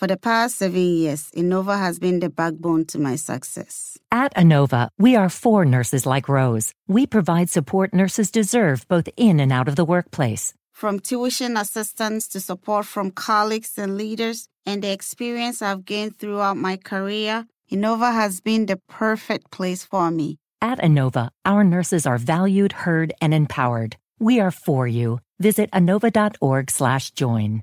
For the past seven years, Inova has been the backbone to my success. At Inova, we are for nurses like Rose. We provide support nurses deserve both in and out of the workplace. From tuition assistance to support from colleagues and leaders, and the experience I've gained throughout my career, Inova has been the perfect place for me. At Inova, our nurses are valued, heard, and empowered. We are for you. Visit inova.org/join.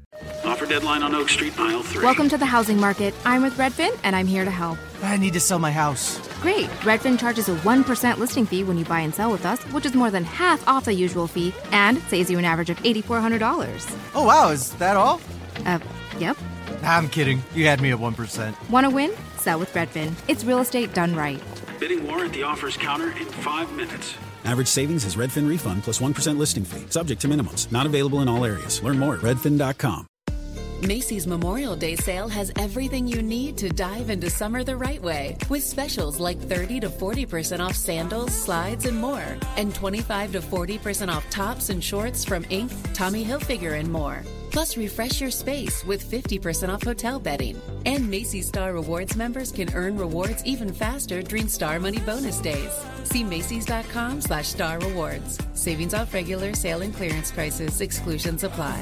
Offer deadline on Oak Street, mile 3. Welcome to the housing market. I'm with Redfin, and I'm here to help. I need to sell my house. Great. Redfin charges a 1% listing fee when you buy and sell with us, which is more than half off the usual fee and saves you an average of $8,400. Oh, wow. Is that all? Uh, yep. I'm kidding. You had me at 1%. Want to win? Sell with Redfin. It's real estate done right. Bidding war at the offers counter in five minutes. Average savings is Redfin refund plus 1 listing fee, subject to minimums. Not available in all areas. Learn more at redfin.com. Macy's Memorial Day sale has everything you need to dive into summer the right way. With specials like 30 to 40% off sandals, slides, and more. And 25 to 40% off tops and shorts from Inc., Tommy Hilfiger, and more. Plus, refresh your space with 50% off hotel bedding. And Macy's Star Rewards members can earn rewards even faster during Star Money bonus days. See Macy's.com slash Star Rewards. Savings off regular sale and clearance prices. Exclusions apply.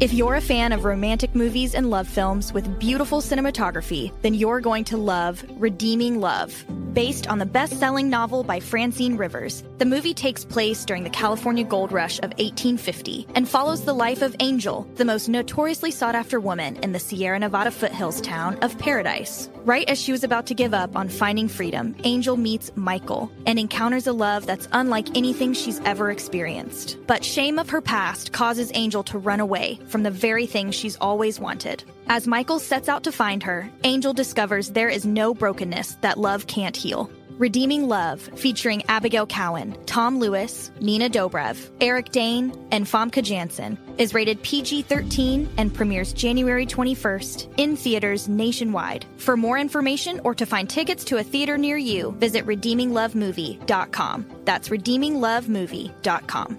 If you're a fan of romantic movies and love films with beautiful cinematography, then you're going to love Redeeming Love. Based on the best selling novel by Francine Rivers, the movie takes place during the California gold rush of 1850 and follows the life of Angel, the most notoriously sought after woman in the Sierra Nevada foothills town of Paradise. Right as she was about to give up on finding freedom, Angel meets Michael and encounters a love that's unlike anything she's ever experienced. But shame of her past causes Angel to run away from the very thing she's always wanted. As Michael sets out to find her, Angel discovers there is no brokenness that love can't heal. Redeeming Love, featuring Abigail Cowan, Tom Lewis, Nina Dobrev, Eric Dane, and Famke Janssen, is rated PG 13 and premieres January 21st in theaters nationwide. For more information or to find tickets to a theater near you, visit redeeminglovemovie.com. That's redeeminglovemovie.com.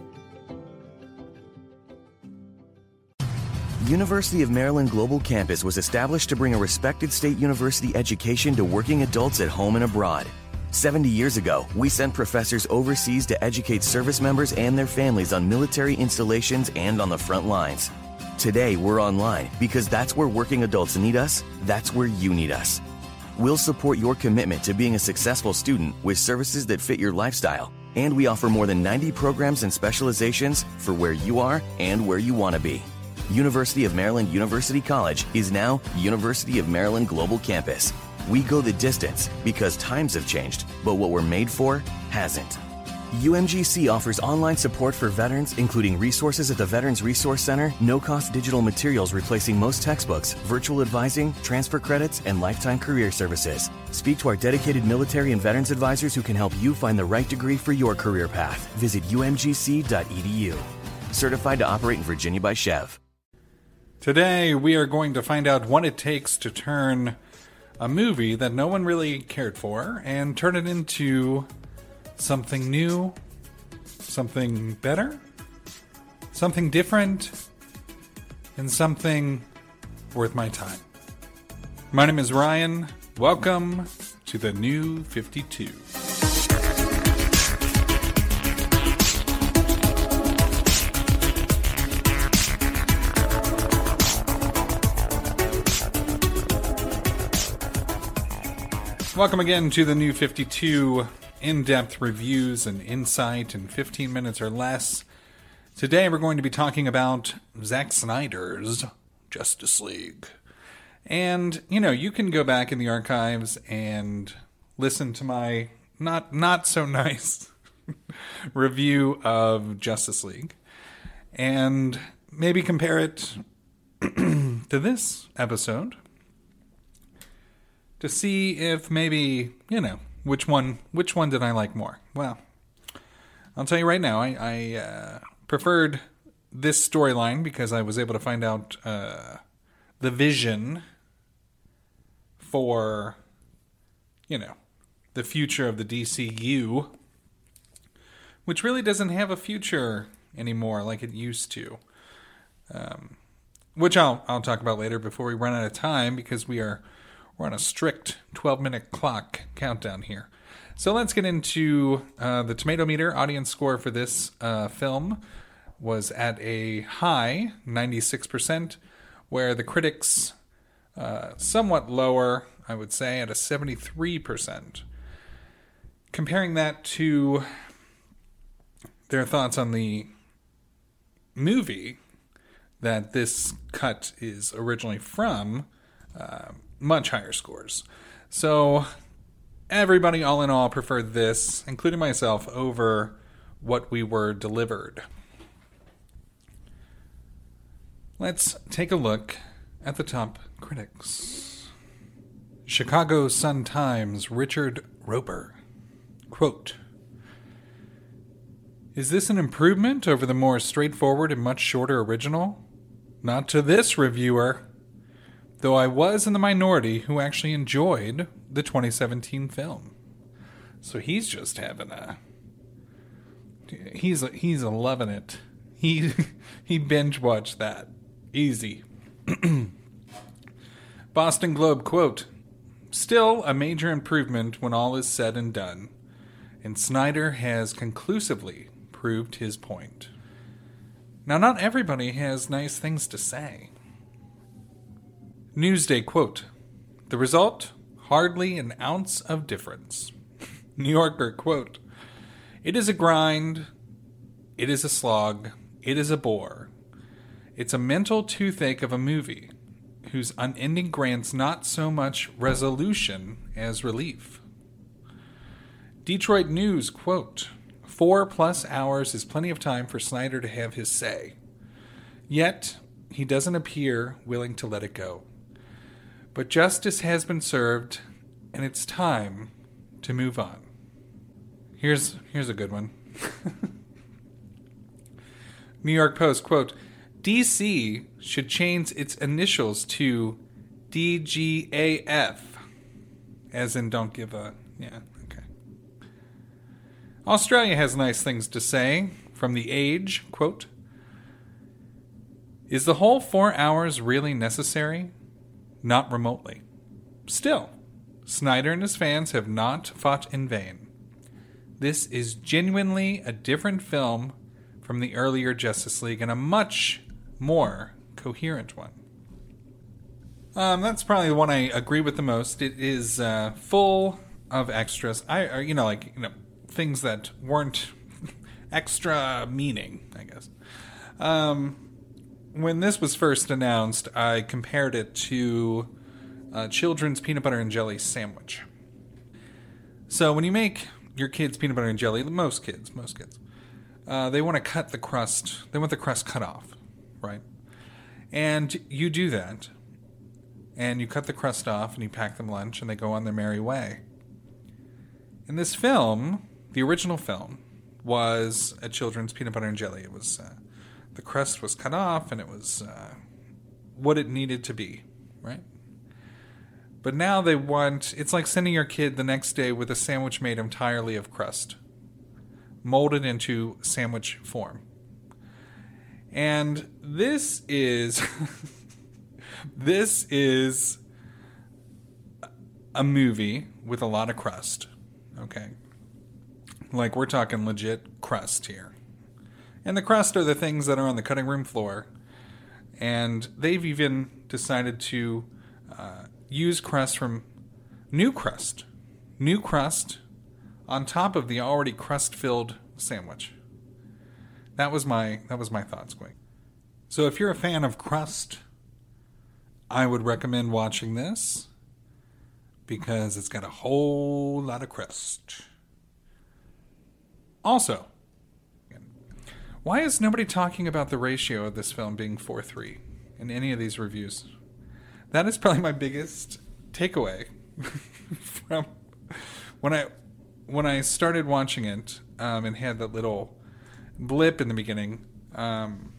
University of Maryland Global Campus was established to bring a respected state university education to working adults at home and abroad. 70 years ago, we sent professors overseas to educate service members and their families on military installations and on the front lines. Today, we're online because that's where working adults need us, that's where you need us. We'll support your commitment to being a successful student with services that fit your lifestyle, and we offer more than 90 programs and specializations for where you are and where you want to be. University of Maryland University College is now University of Maryland Global Campus. We go the distance because times have changed, but what we're made for hasn't. UMGC offers online support for veterans, including resources at the Veterans Resource Center, no cost digital materials replacing most textbooks, virtual advising, transfer credits, and lifetime career services. Speak to our dedicated military and veterans advisors who can help you find the right degree for your career path. Visit umgc.edu. certified to operate in Virginia by SCHEV. Today, we are going to find out what it takes to turn a movie that no one really cared for and turn it into something new, something better, something different, and something worth my time. My name is Ryan. Welcome to the new 52. Welcome again to the new 52 in depth reviews and insight in 15 minutes or less. Today we're going to be talking about Zack Snyder's Justice League. And, you know, you can go back in the archives and listen to my not not so nice review of Justice League and maybe compare it to this episode to see if maybe you know which one which one did I like more. Well, I'll tell you right now, I, I uh, preferred this storyline because I was able to find out uh, the vision for you know the future of the DCU, which really doesn't have a future anymore like it used to. Um, which I'll I'll talk about later before we run out of time because we are we're on a strict 12 minute clock countdown here. So let's get into uh, the tomato meter. Audience score for this uh, film was at a high 96%, where the critics uh, somewhat lower, I would say, at a 73%. Comparing that to their thoughts on the movie that this cut is originally from, uh, much higher scores. So everybody, all in all, preferred this, including myself, over what we were delivered. Let's take a look at the top critics. Chicago Sun Times Richard Roeper. Quote Is this an improvement over the more straightforward and much shorter original? Not to this reviewer though I was in the minority who actually enjoyed the 2017 film. So he's just having a he's he's loving it. He he binge watched that easy. Boston Globe quote: Still a major improvement when all is said and done, and Snyder has conclusively proved his point. Now, not everybody has nice things to say. Newsday quote The result? Hardly an ounce of difference. New Yorker quote It is a grind. It is a slog. It is a bore. It's a mental toothache of a movie whose unending grants not so much resolution as relief. Detroit News quote Four plus hours is plenty of time for Snyder to have his say. Yet, he doesn't appear willing to let it go. But justice has been served, and it's time to move on. Here's here's a good one. New York Post quote: DC should change its initials to DGAF, as in don't give a yeah okay. Australia has nice things to say. From the Age quote: Is the whole four hours really necessary? Not remotely. Still, Snyder and his fans have not fought in vain. This is genuinely a different film from the earlier Justice League and a much more coherent one. Um, that's probably the one I agree with the most. It is uh, full of extras. I, or, you know, like you know, things that weren't extra meaning, I guess. Um, when this was first announced, I compared it to a children's peanut butter and jelly sandwich. So when you make your kids peanut butter and jelly, most kids, most kids, uh, they want to cut the crust. They want the crust cut off, right? And you do that, and you cut the crust off, and you pack them lunch, and they go on their merry way. In this film, the original film was a children's peanut butter and jelly. It was uh, the crust was cut off and it was uh, what it needed to be, right? But now they want it's like sending your kid the next day with a sandwich made entirely of crust, molded into sandwich form. And this is this is a movie with a lot of crust. Okay. Like we're talking legit crust here. And the crust are the things that are on the cutting room floor. And they've even decided to uh, use crust from new crust. New crust on top of the already crust filled sandwich. That was my that was my thoughts, Squig. So if you're a fan of crust, I would recommend watching this because it's got a whole lot of crust. Also, why is nobody talking about the ratio of this film being 4 3 in any of these reviews? That is probably my biggest takeaway from when I when I started watching it um, and had that little blip in the beginning um,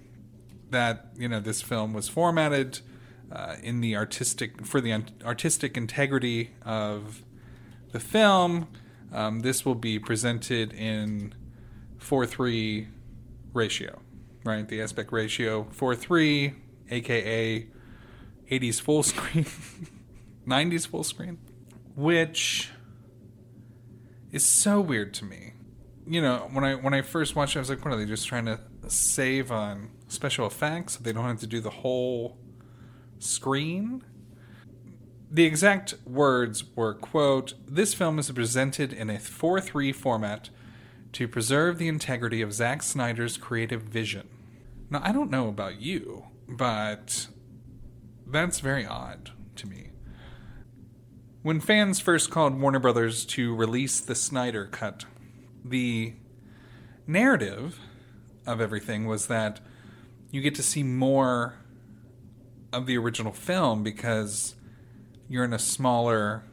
that you know this film was formatted uh, in the artistic for the artistic integrity of the film. Um, this will be presented in four three ratio, right? The aspect ratio four three, aka 80s full screen, 90s full screen, which is so weird to me. You know, when I when I first watched it, I was like, what are they just trying to save on special effects so they don't have to do the whole screen? The exact words were, quote, this film is presented in a 4-3 format to preserve the integrity of Zack Snyder's creative vision. Now, I don't know about you, but that's very odd to me. When fans first called Warner Brothers to release the Snyder Cut, the narrative of everything was that you get to see more of the original film because you're in a smaller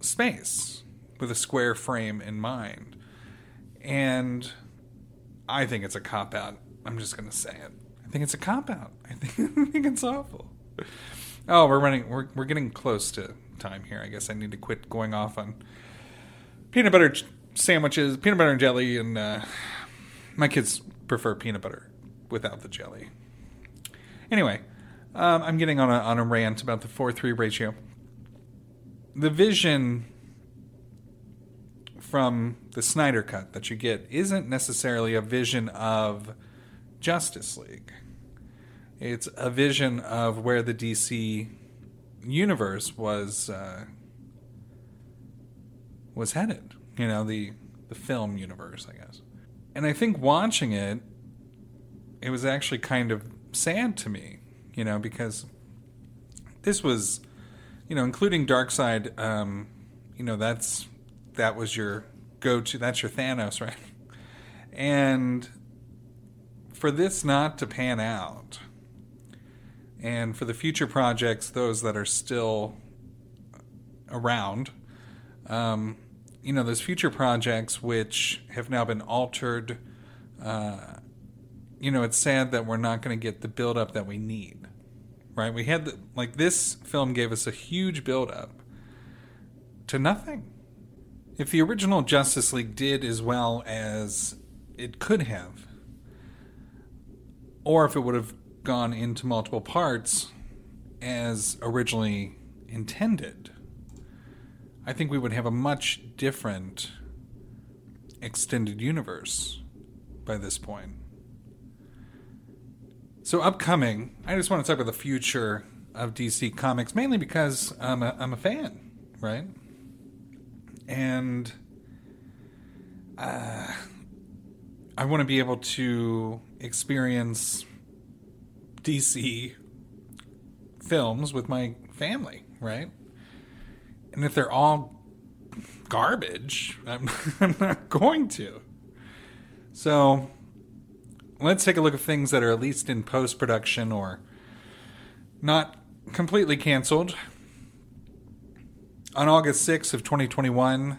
space with a square frame in mind. And I think it's a cop out. I'm just going to say it. I think it's a cop out. I think, I think it's awful. Oh, we're running. We're we're getting close to time here. I guess I need to quit going off on peanut butter sandwiches, peanut butter and jelly, and uh, my kids prefer peanut butter without the jelly. Anyway, um, I'm getting on a on a rant about the four three ratio. The vision from the Snyder cut that you get isn't necessarily a vision of Justice League. It's a vision of where the DC universe was uh, was headed. You know, the the film universe, I guess. And I think watching it, it was actually kind of sad to me, you know, because this was, you know, including Darkseid, um, you know, that's that was your go to. That's your Thanos, right? And for this not to pan out, and for the future projects, those that are still around, um, you know, those future projects which have now been altered, uh, you know, it's sad that we're not going to get the build up that we need, right? We had, the, like, this film gave us a huge build up to nothing. If the original Justice League did as well as it could have, or if it would have gone into multiple parts as originally intended, I think we would have a much different extended universe by this point. So, upcoming, I just want to talk about the future of DC Comics, mainly because I'm a, I'm a fan, right? And uh, I want to be able to experience DC films with my family, right? And if they're all garbage, I'm, I'm not going to. So let's take a look at things that are at least in post production or not completely canceled. On August 6th of 2021,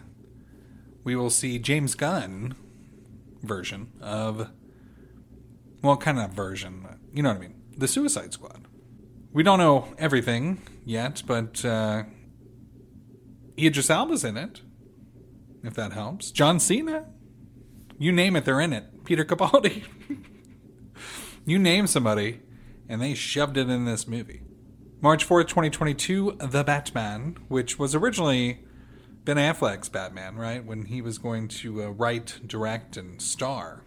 we will see James Gunn version of Well, kind of version. You know what I mean? The Suicide Squad. We don't know everything yet, but uh, Idris Elba's in it. If that helps. John Cena. You name it, they're in it. Peter Capaldi. you name somebody, and they shoved it in this movie. March 4th, 2022, The Batman, which was originally Ben Affleck's Batman, right? When he was going to uh, write, direct, and star.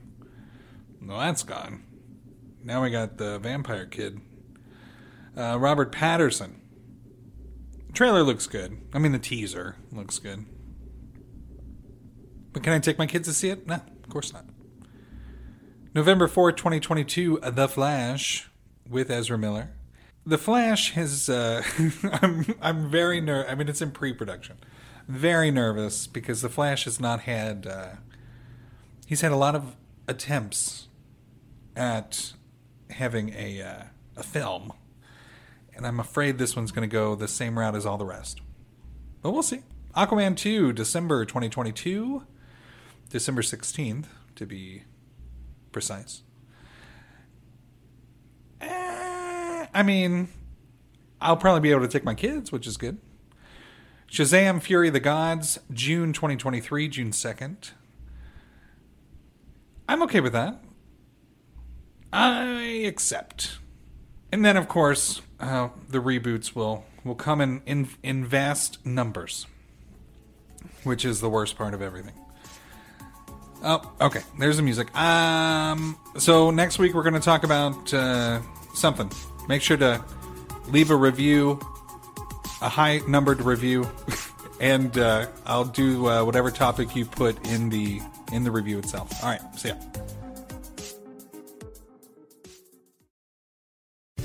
Well, that's gone. Now we got the vampire kid. Uh, Robert Pattinson. Trailer looks good. I mean, the teaser looks good. But can I take my kids to see it? No, of course not. November 4th, 2022, The Flash with Ezra Miller. The Flash has. Uh, I'm I'm very ner. I mean, it's in pre-production. Very nervous because the Flash has not had. Uh, he's had a lot of attempts at having a uh, a film, and I'm afraid this one's going to go the same route as all the rest. But we'll see. Aquaman 2, December 2022, December 16th to be precise. I mean, I'll probably be able to take my kids, which is good. Shazam Fury of the Gods, June 2023, June 2nd. I'm okay with that. I accept. And then, of course, uh, the reboots will, will come in, in, in vast numbers, which is the worst part of everything. Oh, okay. There's the music. Um, so next week we're going to talk about uh, something. Make sure to leave a review, a high numbered review, and uh, I'll do uh, whatever topic you put in the in the review itself. All right. See ya.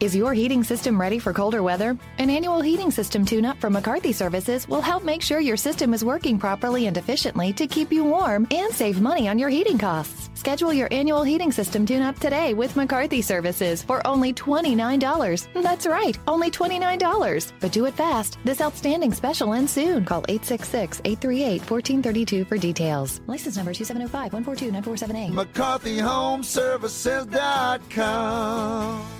Is your heating system ready for colder weather? An annual heating system tune up from McCarthy Services will help make sure your system is working properly and efficiently to keep you warm and save money on your heating costs. Schedule your annual heating system tune up today with McCarthy Services for only $29. That's right, only $29. But do it fast. This outstanding special ends soon. Call 866 838 1432 for details. License number 2705 142 947A. McCarthyHomeservices.com.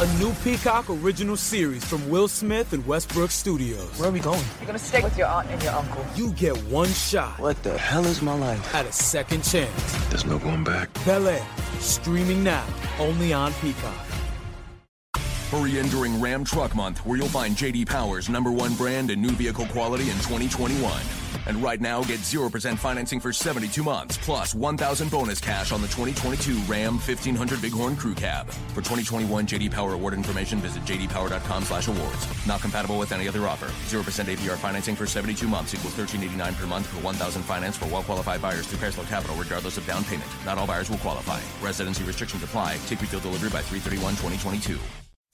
A new Peacock original series from Will Smith and Westbrook Studios. Where are we going? You're gonna stay with your aunt and your uncle. You get one shot. What the hell is my life? At a second chance. There's no going back. Bel Air, streaming now, only on Peacock. Hurry in during Ram Truck Month, where you'll find JD Power's number one brand and new vehicle quality in 2021. And right now, get 0% financing for 72 months, plus 1,000 bonus cash on the 2022 Ram 1500 Bighorn Crew Cab. For 2021 JD Power award information, visit jdpower.com slash awards. Not compatible with any other offer. 0% APR financing for 72 months equals 1389 per month per 1,000 finance for well-qualified buyers through Chrysler Capital, regardless of down payment. Not all buyers will qualify. Residency restrictions apply. Take retail delivery by 331 2022.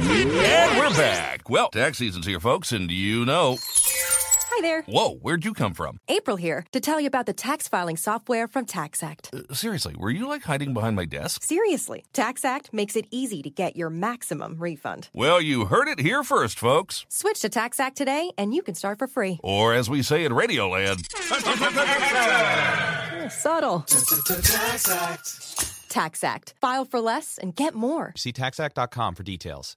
And we're back. Well, tax season's here, folks, and you know. Hi there. Whoa, where'd you come from? April here to tell you about the tax filing software from TaxAct. Uh, seriously, were you like hiding behind my desk? Seriously, TaxAct makes it easy to get your maximum refund. Well, you heard it here first, folks. Switch to TaxAct today and you can start for free. Or as we say in Radioland, subtle. TaxAct. File for less and get more. See taxact.com for details.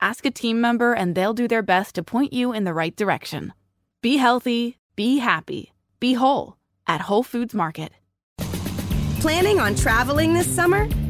Ask a team member and they'll do their best to point you in the right direction. Be healthy, be happy, be whole at Whole Foods Market. Planning on traveling this summer?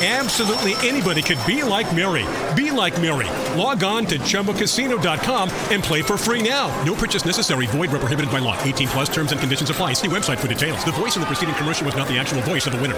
Absolutely anybody could be like Mary. Be like Mary. Log on to ChumbaCasino.com and play for free now. No purchase necessary. Void where prohibited by law. 18 plus terms and conditions apply. See website for details. The voice in the preceding commercial was not the actual voice of the winner.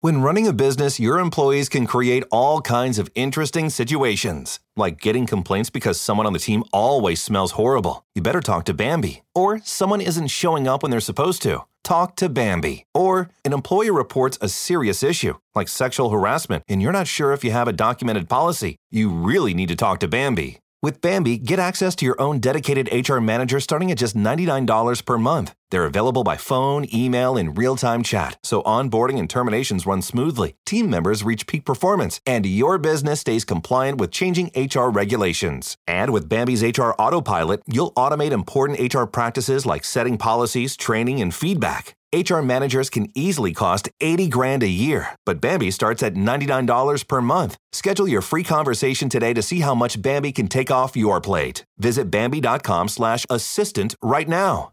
When running a business, your employees can create all kinds of interesting situations, like getting complaints because someone on the team always smells horrible. You better talk to Bambee. Or someone isn't showing up when they're supposed to. Talk to Bambee. Or an employer reports a serious issue, like sexual harassment, and you're not sure if you have a documented policy. You really need to talk to Bambee. With Bambee, get access to your own dedicated HR manager starting at just $99 per month. They're available by phone, email, and real time chat, so onboarding and terminations run smoothly, team members reach peak performance, and your business stays compliant with changing HR regulations. And with Bambee's HR Autopilot, you'll automate important HR practices like setting policies, training, and feedback. HR managers can easily cost 80 grand a year, but Bambee starts at $99 per month. Schedule your free conversation today to see how much Bambee can take off your plate. Visit Bambee.com slash assistant right now.